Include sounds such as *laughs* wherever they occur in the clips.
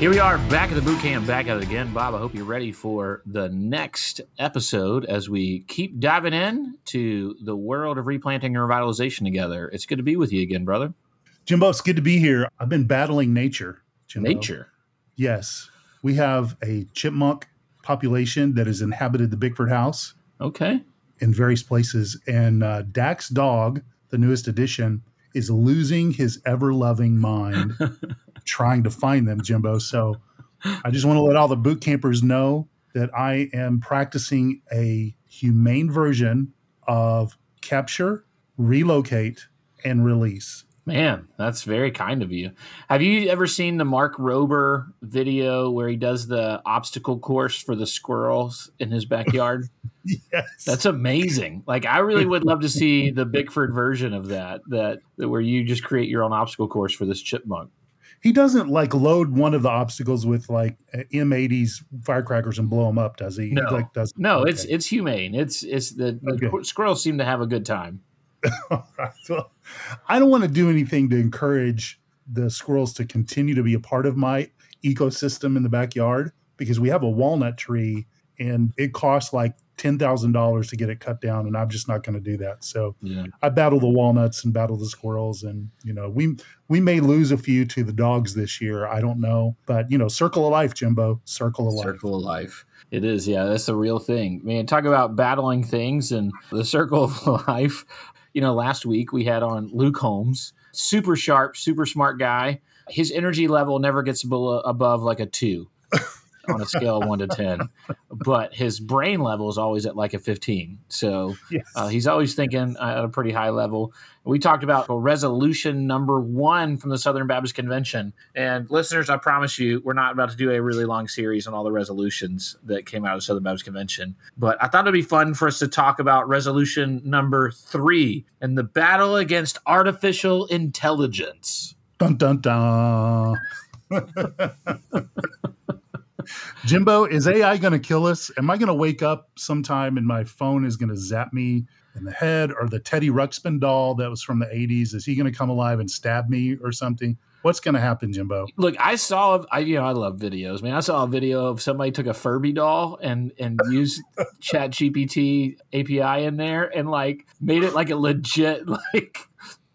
Here we are back at the boot camp, back at it again. Bob, I hope you're ready for the next episode as we keep diving in to the world of replanting and revitalization together. It's good to be with you again, brother. Jimbo, it's good to be here. I've been battling nature. Jimbo. Nature. Yes. We have a chipmunk population that has inhabited the Bickford house Okay. in various places. And uh, Dak's dog, the newest addition, is losing his ever loving mind *laughs* trying to find them, Jimbo. So I just want to let all the boot campers know that I am practicing a humane version of capture, relocate, and release. Man, that's very kind of you. Have you ever seen the Mark Rober video where he does the obstacle course for the squirrels in his backyard? *laughs* Yes. That's amazing. Like I really would love to see *laughs* the Bickford version of that, that that where you just create your own obstacle course for this chipmunk. He doesn't like load one of the obstacles with like M80s firecrackers and blow them up, does he? He, No. like does No, okay. it's it's humane. It's it's the, Okay. qu- squirrels seem to have a good time. *laughs* Right. Well, I don't want to do anything to encourage the squirrels to continue to be a part of my ecosystem in the backyard because we have a walnut tree and it costs like ten thousand dollars to get it cut down, and I'm just not going to do that. So Yeah. I battle the walnuts and battle the squirrels, and you know we we may lose a few to the dogs this year. I don't know, but you know, circle of life, Jimbo, circle of life. Circle of life. It is, yeah, that's the real thing. Man, talk about battling things and the circle of *laughs* life. You know, last week we had on Luke Holmes, super sharp, super smart guy. His energy level never gets below, above like a two on a scale of one to 10, but his brain level is always at like a 15. So Yes. uh, he's always thinking at a pretty high level. We talked about resolution number one from the Southern Baptist Convention. And listeners, I promise you, we're not about to do a really long series on all the resolutions that came out of the Southern Baptist Convention. But I thought it'd be fun for us to talk about resolution number three and the battle against artificial intelligence. Dun dun dun. *laughs* Jimbo, is AI going to kill us? Am I going to wake up sometime and my phone is going to zap me in the head, or the Teddy Ruxpin doll that was from the '80s? Is he going to come alive and stab me or something? What's going to happen, Jimbo? Look, I saw, I you know, I love videos, man. I saw a video of somebody took a Furby doll and and used *laughs* Chat GPT API in there and like made it like a legit *laughs* like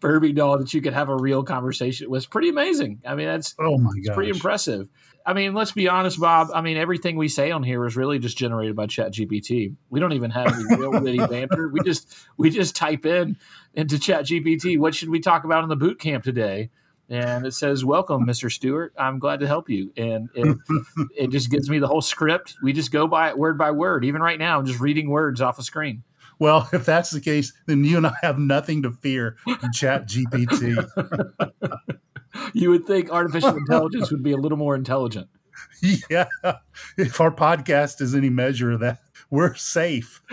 Furby doll that you could have a real conversation. It was pretty amazing. I mean, that's Oh my god! pretty impressive. I mean, let's be honest, Bob. I mean, everything we say on here is really just generated by Chat GPT. We don't even have any real witty *laughs* banter. We just we just type in into Chat GPT, what should we talk about in the boot camp today? And it says, "Welcome, Mr. Stewart. I'm glad to help you." And it, it just gives me the whole script. We just go by it word by word. Even right now, I'm just reading words off a screen. Well, if that's the case, then you and I have nothing to fear from Chat GPT. *laughs* You would think artificial intelligence would be a little more intelligent. *laughs* yeah, if our podcast is any measure of that, we're safe. *laughs*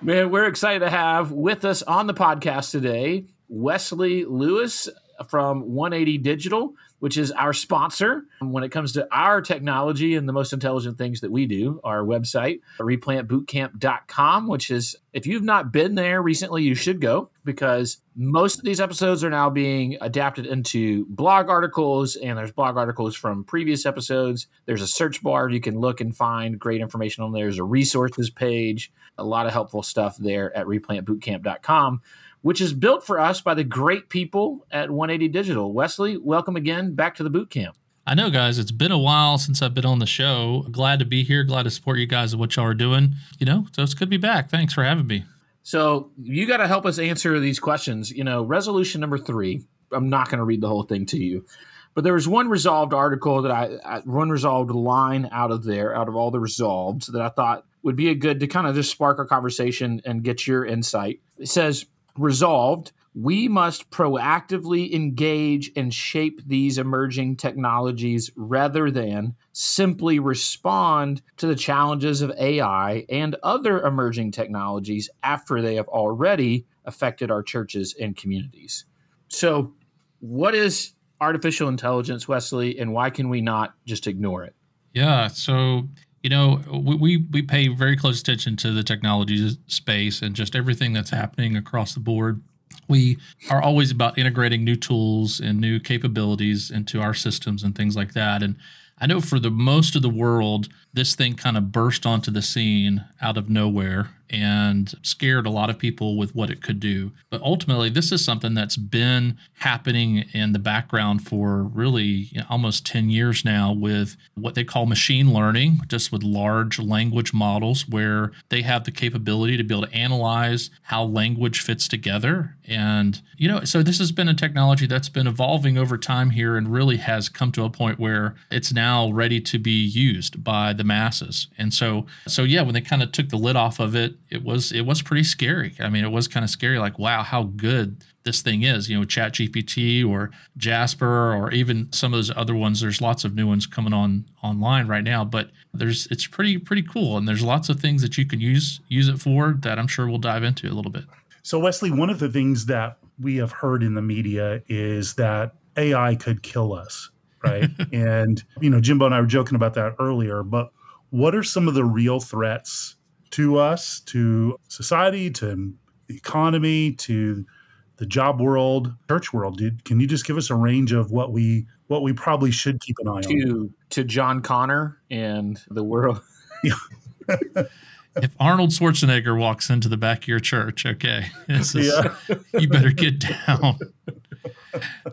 Man, we're excited to have with us on the podcast today Wesley Lewis from 180 Digital, which is our sponsor when it comes to our technology and the most intelligent things that we do. Our website, replantbootcamp.com, which is, if you've not been there recently, you should go because most of these episodes are now being adapted into blog articles, and there's blog articles from previous episodes. There's a search bar you can look and find great information on there. There's a resources page, a lot of helpful stuff there at replantbootcamp.com which is built for us by the great people at 180 Digital. Wesley, welcome again back to the boot camp. I know, guys, it's been a while since I've been on the show. Glad to be here. Glad to support you guys and what y'all are doing. You know, so it's good to be back. Thanks for having me. So you got to help us answer these questions. You know, resolution number three. I'm not going to read the whole thing to you, but there was one resolved article that I, I one resolved line out of there, out of all the resolved that I thought would be a good to kind of just spark our conversation and get your insight. It says resolved we must proactively engage and shape these emerging technologies rather than simply respond to the challenges of AI and other emerging technologies after they have already affected our churches and communities. So, what is artificial intelligence, Wesley, and why can we not just ignore it? Yeah. So, you know, we, we pay very close attention to the technology space and just everything that's happening across the board. We are always about integrating new tools and new capabilities into our systems and things like that. And I know for the most of the world, this thing kind of burst onto the scene out of nowhere and scared a lot of people with what it could do. But ultimately, this is something that's been happening in the background for really you know, almost 10 years now with what they call machine learning, just with large language models where they have the capability to be able to analyze how language fits together. And, you know, so this has been a technology that's been evolving over time here and really has come to a point where it's now ready to be used by the masses. And so, so yeah, when they kind of took the lid off of it, it was it was pretty scary. I mean, it was kind of scary. Like, wow, how good this thing is. You know, Chat GPT or Jasper or even some of those other ones. There's lots of new ones coming on online right now, but there's it's pretty pretty cool. And there's lots of things that you can use use it for that I'm sure we'll dive into a little bit. So Wesley, one of the things that we have heard in the media is that AI could kill us, right? *laughs* and you know, Jimbo and I were joking about that earlier, but what are some of the real threats to us, to society, to the economy, to the job world, church world, dude. Can you just give us a range of what we what we probably should keep an eye to, on? To John Connor and the world. *laughs* *laughs* if Arnold Schwarzenegger walks into the back of your church, okay, *laughs* is, yeah. you better get down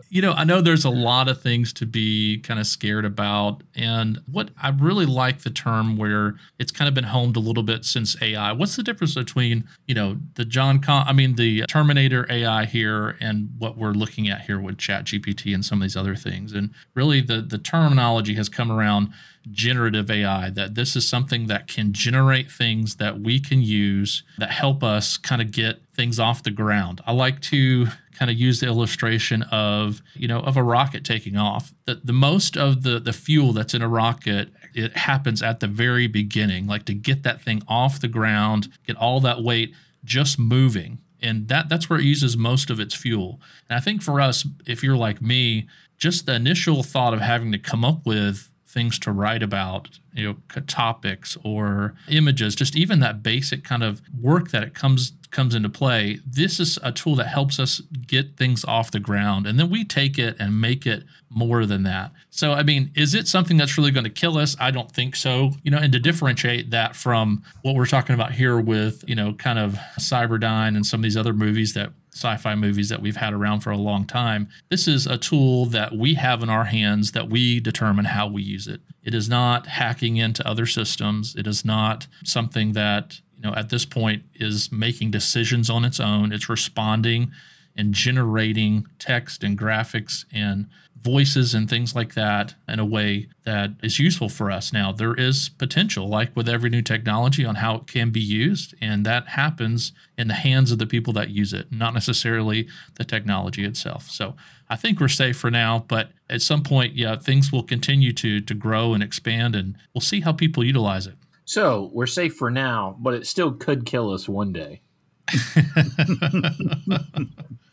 you know, I know there's a lot of things to be kind of scared about. And what I really like the term where it's kind of been homed a little bit since AI. What's the difference between, you know, the John Con, I mean, the Terminator AI here and what we're looking at here with Chat GPT and some of these other things? And really, the, the terminology has come around generative AI, that this is something that can generate things that we can use that help us kind of get things off the ground. I like to kind of use the illustration of, you know, of a rocket taking off. The, the most of the, the fuel that's in a rocket, it happens at the very beginning, like to get that thing off the ground, get all that weight just moving. And that that's where it uses most of its fuel. And I think for us, if you're like me, just the initial thought of having to come up with things to write about, you know, topics or images, just even that basic kind of work that it comes comes into play. This is a tool that helps us get things off the ground and then we take it and make it more than that. So I mean, is it something that's really going to kill us? I don't think so. You know, and to differentiate that from what we're talking about here with, you know, kind of Cyberdyne and some of these other movies that sci-fi movies that we've had around for a long time. This is a tool that we have in our hands that we determine how we use it. It is not hacking into other systems. It is not something that, you know, at this point is making decisions on its own. It's responding and generating text and graphics and voices and things like that in a way that is useful for us. Now, there is potential, like with every new technology, on how it can be used, and that happens in the hands of the people that use it, not necessarily the technology itself. So I think we're safe for now, but at some point, yeah, things will continue to to grow and expand, and we'll see how people utilize it. So we're safe for now, but it still could kill us one day. *laughs*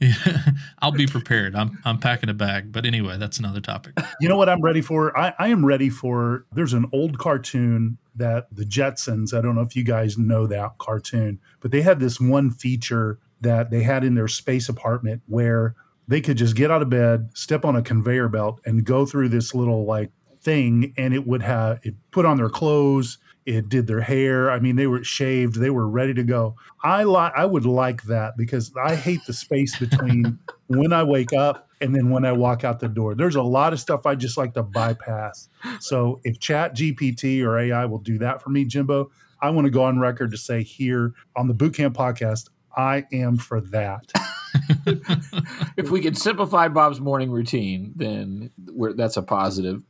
yeah, *laughs* I'll be prepared. I'm I'm packing a bag. But anyway, that's another topic. You know what I'm ready for? I, I am ready for there's an old cartoon that the Jetsons, I don't know if you guys know that cartoon, but they had this one feature that they had in their space apartment where they could just get out of bed, step on a conveyor belt, and go through this little like thing, and it would have it put on their clothes, it did their hair. I mean, they were shaved, they were ready to go. I like I would like that because I hate the space between *laughs* when I wake up and then when I walk out the door. There's a lot of stuff I just like to bypass. So if Chat GPT or AI will do that for me, Jimbo, I want to go on record to say here on the Bootcamp podcast, I am for that. *laughs* if we could simplify Bob's morning routine, then that's a positive.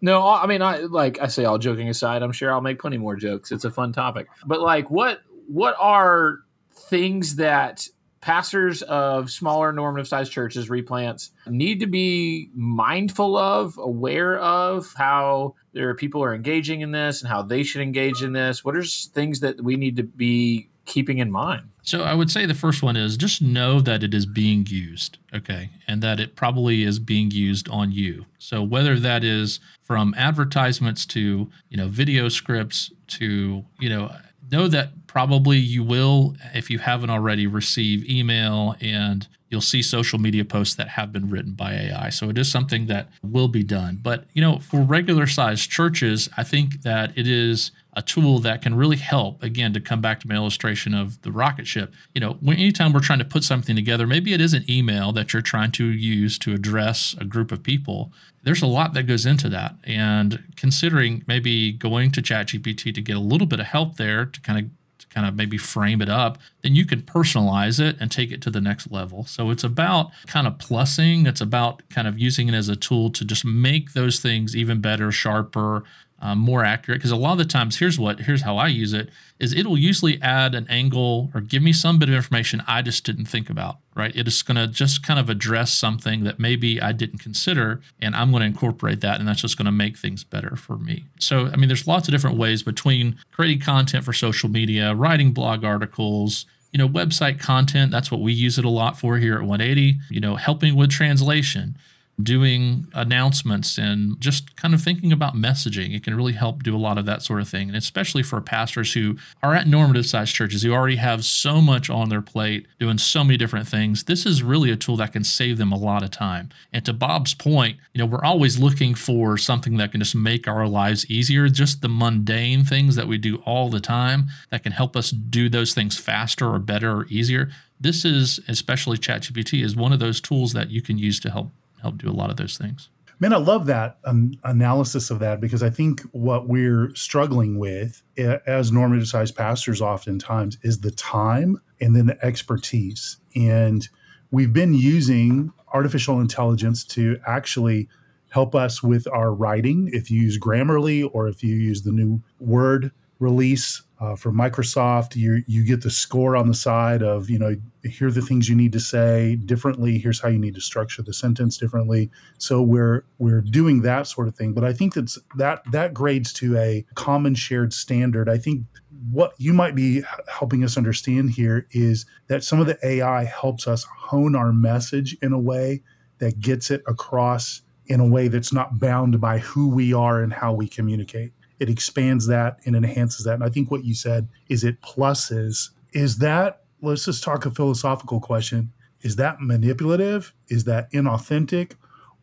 No, I mean, I like I say, all joking aside, I'm sure I'll make plenty more jokes. It's a fun topic, but like, what what are things that pastors of smaller normative sized churches, replants, need to be mindful of, aware of how their people are engaging in this and how they should engage in this? What are things that we need to be keeping in mind? So I would say the first one is just know that it is being used, okay, and that it probably is being used on you. So whether that is from advertisements to, you know, video scripts to, you know, know that probably you will, if you haven't already, receive email and you'll see social media posts that have been written by AI. So it is something that will be done. But, you know, for regular sized churches, I think that it is a tool that can really help again to come back to my illustration of the rocket ship. You know when anytime we're trying to put something together maybe it is an email that you're trying to use to address a group of people there's a lot that goes into that. And considering maybe going to chatgpt to get a little bit of help there to kind of kind of maybe frame it up, then you can personalize it and take it to the next level. So it's about kind of plussing, it's about kind of using it as a tool to just make those things even better, sharper, um, more accurate because a lot of the times here's what here's how i use it is it'll usually add an angle or give me some bit of information i just didn't think about right? It is going to just kind of address something that maybe i didn't consider and i'm going to incorporate that and that's just going to make things better for me. So i mean there's lots of different ways between creating content for social media writing blog articles you know website content that's what we use it a lot for here at 180 you know helping with translation doing announcements and just kind of thinking about messaging. It can really help do a lot of that sort of thing. And especially for pastors who are at normative sized churches who already have so much on their plate, doing so many different things, this is really a tool that can save them a lot of time. And to Bob's point, you know, we're always looking for something that can just make our lives easier, just the mundane things that we do all the time that can help us do those things faster or better or easier. This is, especially ChatGPT, is one of those tools that you can use to help help do a lot of those things. Man, I love that um, analysis of that because I think what we're struggling with as normative sized pastors oftentimes is the time and then the expertise. And we've been using artificial intelligence to actually help us with our writing. If you use Grammarly or if you use the new Word release uh, for Microsoft, you you get the score on the side of you know here are the things you need to say differently. Here's how you need to structure the sentence differently. So we're we're doing that sort of thing. But I think that's that that grades to a common shared standard. I think what you might be helping us understand here is that some of the AI helps us hone our message in a way that gets it across in a way that's not bound by who we are and how we communicate it expands that and enhances that. And I think what you said is it pluses. Is that, let's just talk a philosophical question. Is that manipulative? Is that inauthentic?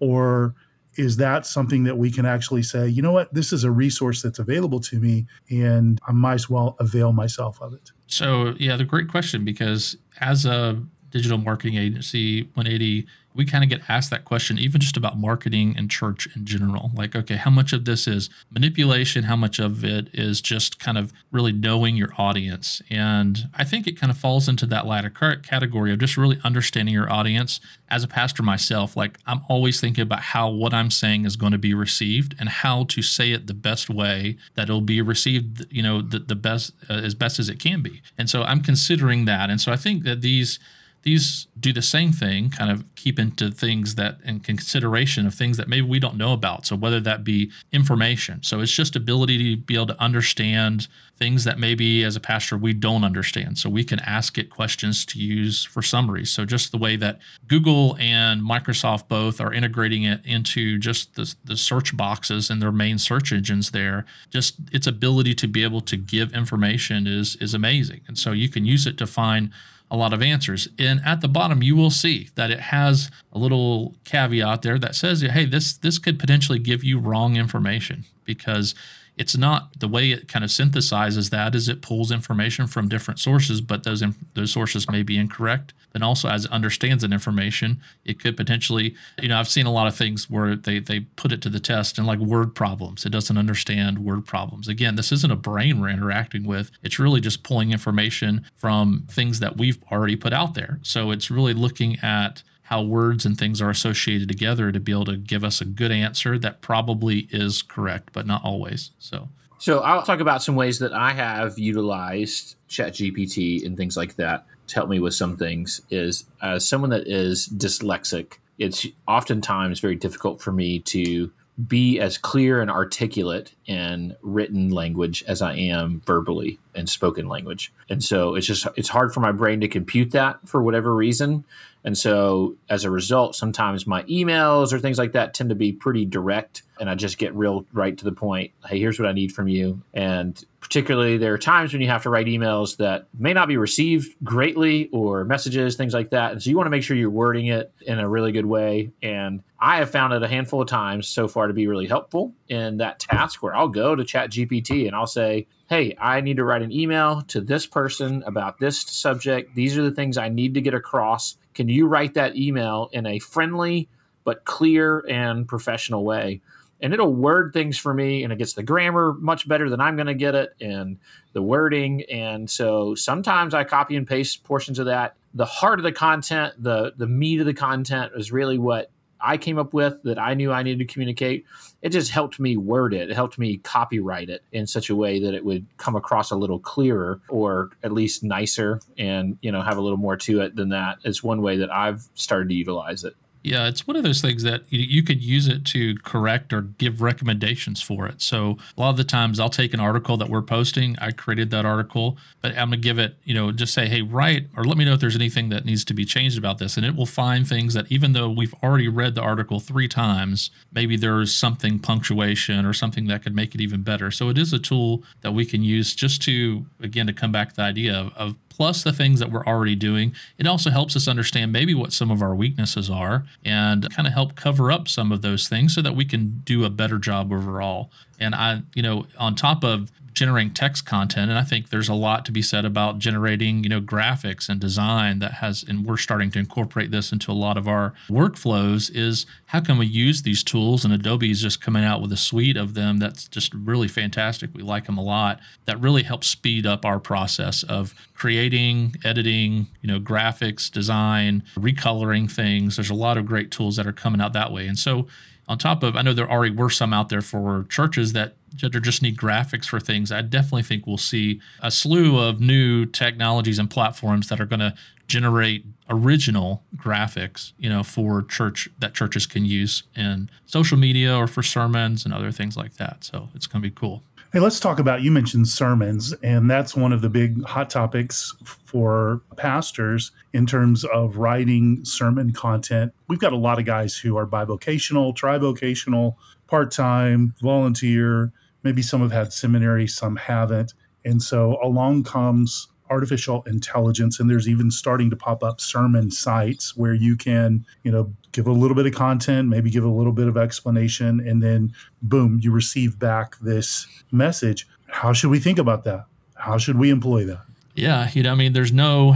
Or is that something that we can actually say, you know what, this is a resource that's available to me and I might as well avail myself of it? So, yeah, the great question because as a digital marketing agency 180 we kind of get asked that question even just about marketing and church in general. Like okay how much of this is manipulation? How much of it is just kind of really knowing your audience? And i think it kind of falls into that latter category of just really understanding your audience. As a pastor myself like i'm always thinking about how what i'm saying is going to be received and how to say it the best way that it'll be received you know the, the best uh, as best as it can be. And so i'm considering that. And so i think that these these do the same thing, kind of keep into things that in consideration of things that maybe we don't know about. So whether that be information, so it's just ability to be able to understand things that maybe as a pastor we don't understand. So we can ask it questions to use for summaries. So just the way that Google and Microsoft both are integrating it into just the, the search boxes and their main search engines there, just its ability to be able to give information is is amazing. And so you can use it to find a lot of answers. And at the bottom, you will see that it has a little caveat there that says, hey, this this could potentially give you wrong information because it's not the way it kind of synthesizes that is it pulls information from different sources, but those those sources may be incorrect. Then also as it understands that information, it could potentially, you know, I've seen a lot of things where they they put it to the test and like word problems. It doesn't understand word problems. Again, this isn't a brain we're interacting with. It's really just pulling information from things that we've already put out there. So it's really looking at how words and things are associated together to be able to give us a good answer that probably is correct, but not always. So, so I'll talk about some ways that I have utilized ChatGPT and things like that to help me with some things is as someone that is dyslexic, it's oftentimes very difficult for me to be as clear and articulate in written language as I am verbally in spoken language. And so it's just it's hard for my brain to compute that for whatever reason. And so as a result, sometimes my emails or things like that tend to be pretty direct and I just get real right to the point. Hey, here's what I need from you. And particularly there are times when you have to write emails that may not be received greatly or messages, things like that. And so you want to make sure you're wording it in a really good way. And I have found it a handful of times so far to be really helpful in that task where I'll go to Chat GPT and I'll say, Hey, I need to write an email to this person about this subject. These are the things I need to get across. Can you write that email in a friendly but clear and professional way? and it'll word things for me and it gets the grammar much better than I'm going to get it and the wording and so sometimes I copy and paste portions of that the heart of the content the the meat of the content is really what I came up with that I knew I needed to communicate it just helped me word it. It helped me copyright it in such a way that it would come across a little clearer or at least nicer and you know have a little more to it than that. It's one way that I've started to utilize it yeah, it's one of those things that you, could use it to correct or give recommendations for it. So a lot of the times I'll take an article that we're posting, I created that article, but I'm going to give it, you know, just say, hey, write or let me know if there's anything that needs to be changed about this. And it will find things that even though we've already read the article three times, maybe there's something punctuation or something that could make it even better. So it is a tool that we can use just to, again, to come back to the idea of, of plus the things that we're already doing. It also helps us understand maybe what some of our weaknesses are and kind of help cover up some of those things so that we can do a better job overall. And I, you know, on top of generating text content and i think there's a lot to be said about generating you know graphics and design that has and we're starting to incorporate this into a lot of our workflows is how can we use these tools? And adobe is just coming out with a suite of them that's just really fantastic. We like them a lot. That really helps speed up our process of creating editing you know graphics design recoloring things. There's a lot of great tools that are coming out that way. And so on top of, I know there already were some out there for churches that just need graphics for things. I definitely think we'll see a slew of new technologies and platforms that are going to generate original graphics, you know, for church that churches can use in social media or for sermons and other things like that. So it's going to be cool. Hey, let's talk about you mentioned sermons, and that's one of the big hot topics for pastors in terms of writing sermon content. We've got a lot of guys who are bivocational, trivocational, part time, volunteer. Maybe some have had seminary, some haven't. And so along comes artificial intelligence and there's even starting to pop up sermon sites where you can you know give a little bit of content maybe give a little bit of explanation and then boom you receive back this message how should we think about that how should we employ that yeah you know i mean there's no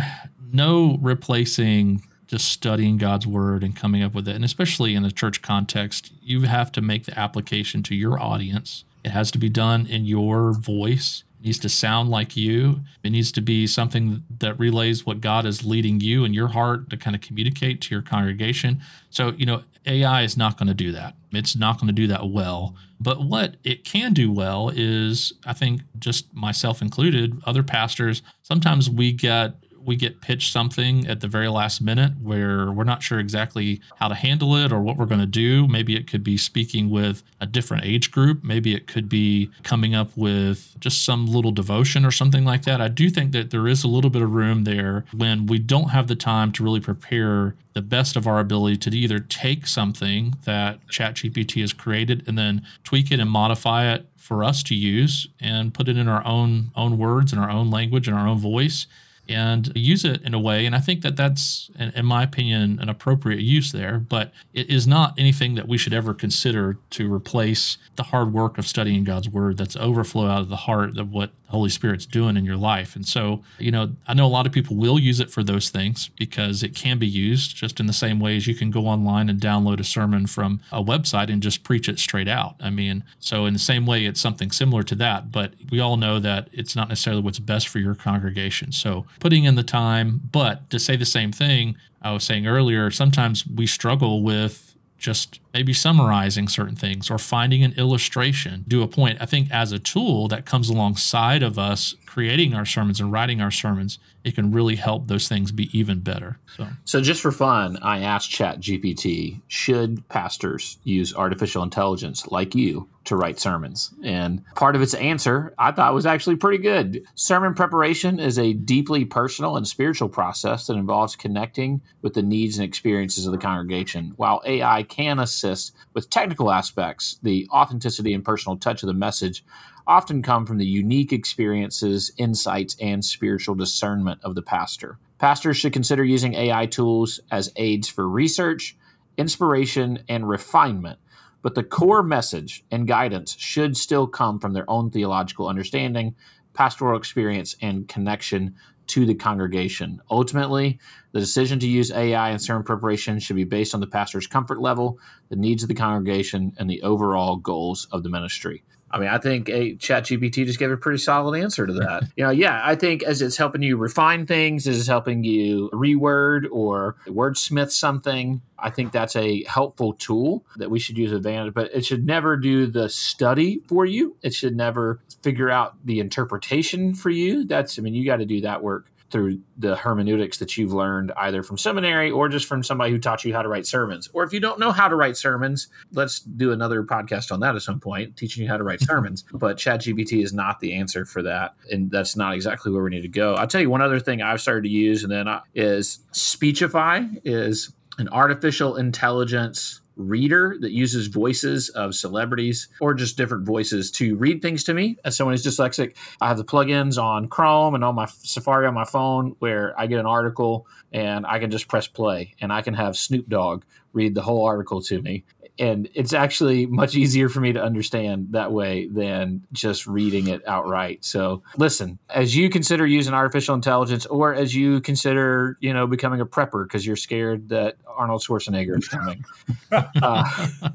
no replacing just studying god's word and coming up with it and especially in a church context you have to make the application to your audience it has to be done in your voice It needs to sound like you. It needs to be something that relays what God is leading you in your heart to kind of communicate to your congregation. So, you know, AI is not going to do that. It's not going to do that well. But what it can do well is, I think, just myself included, other pastors, sometimes we get we get pitched something at the very last minute where we're not sure exactly how to handle it or what we're going to do. Maybe it could be speaking with a different age group. Maybe it could be coming up with just some little devotion or something like that. I do think that there is a little bit of room there when we don't have the time to really prepare the best of our ability to either take something that ChatGPT has created and then tweak it and modify it for us to use and put it in our own own words and our own language and our own voice and use it in a way. And I think that that's, in my opinion, an appropriate use there. But it is not anything that we should ever consider to replace the hard work of studying God's word that's overflow out of the heart of what the Holy Spirit's doing in your life. And so, you know, I know a lot of people will use it for those things because it can be used just in the same way as you can go online and download a sermon from a website and just preach it straight out. I mean, so in the same way, it's something similar to that. But we all know that it's not necessarily what's best for your congregation. So putting in the time, but to say the same thing I was saying earlier, sometimes we struggle with just maybe summarizing certain things or finding an illustration do a point. I think as a tool that comes alongside of us creating our sermons and writing our sermons, it can really help those things be even better. So, so just for fun, I asked Chat GPT, should pastors use artificial intelligence like you to write sermons? And part of its answer I thought was actually pretty good. Sermon preparation is a deeply personal and spiritual process that involves connecting with the needs and experiences of the congregation. While AI can assist with technical aspects, the authenticity and personal touch of the message often come from the unique experiences, insights, and spiritual discernment of the pastor. Pastors should consider using AI tools as aids for research, inspiration, and refinement, but the core message and guidance should still come from their own theological understanding, pastoral experience, and connection to the congregation. Ultimately, the decision to use AI in sermon preparation should be based on the pastor's comfort level, the needs of the congregation, and the overall goals of the ministry. I mean, I think eh, a chat GPT just gave a pretty solid answer to that. *laughs* you know, yeah, I think as it's helping you refine things, as it's helping you reword or wordsmith something, I think that's a helpful tool that we should use advantage, but it should never do the study for you. It should never figure out the interpretation for you. That's, I mean, you got to do that work through the hermeneutics that you've learned either from seminary or just from somebody who taught you how to write sermons. Or if you don't know how to write sermons, let's do another podcast on that at some point, teaching you how to write *laughs* sermons. But ChatGPT is not the answer for that. And that's not exactly where we need to go. I'll tell you one other thing I've started to use and then I, is Speechify is an artificial intelligence reader that uses voices of celebrities or just different voices to read things to me. As someone who's dyslexic, I have the plugins on Chrome and on my Safari on my phone where I get an article and I can just press play and I can have Snoop Dogg read the whole article to me and it's actually much easier for me to understand that way than just reading it outright. So, listen, as you consider using artificial intelligence, or as you consider, you know, becoming a prepper because you're scared that Arnold Schwarzenegger is coming. *laughs* uh,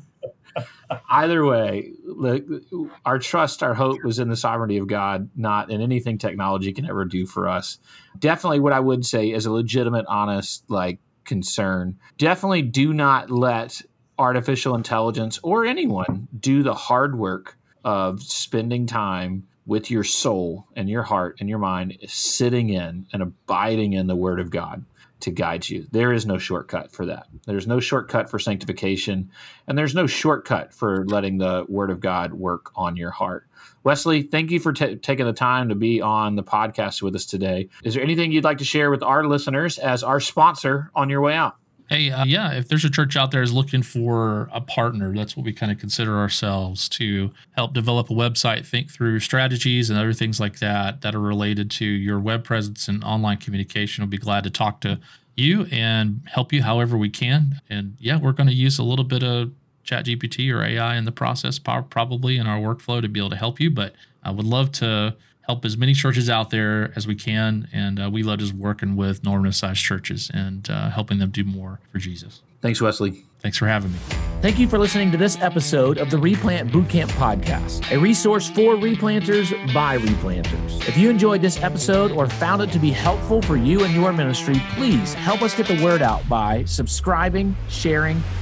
either way, our trust, our hope was in the sovereignty of God, not in anything technology can ever do for us. Definitely, what I would say is a legitimate, honest, like concern. Definitely do not let artificial intelligence or anyone do the hard work of spending time with your soul and your heart and your mind sitting in and abiding in the word of God to guide you. There is no shortcut for that. There's no shortcut for sanctification, and there's no shortcut for letting the Word of God work on your heart. Wesley, thank you for t- taking the time to be on the podcast with us today. Is there anything you'd like to share with our listeners as our sponsor on your way out? Hey, uh, yeah, if there's a church out there is looking for a partner, that's what we kind of consider ourselves to help develop a website, think through strategies and other things like that that are related to your web presence and online communication. We'll be glad to talk to you and help you however we can. And yeah, we're going to use a little bit of ChatGPT or AI in the process, probably in our workflow to be able to help you. But I would love to help as many churches out there as we can. And uh, we love just working with normative sized churches and uh, helping them do more for Jesus. Thanks, Wesley. Thanks for having me. Thank you for listening to this episode of the Replant Bootcamp Podcast, a resource for replanters by replanters. If you enjoyed this episode or found it to be helpful for you and your ministry, please help us get the word out by subscribing, sharing,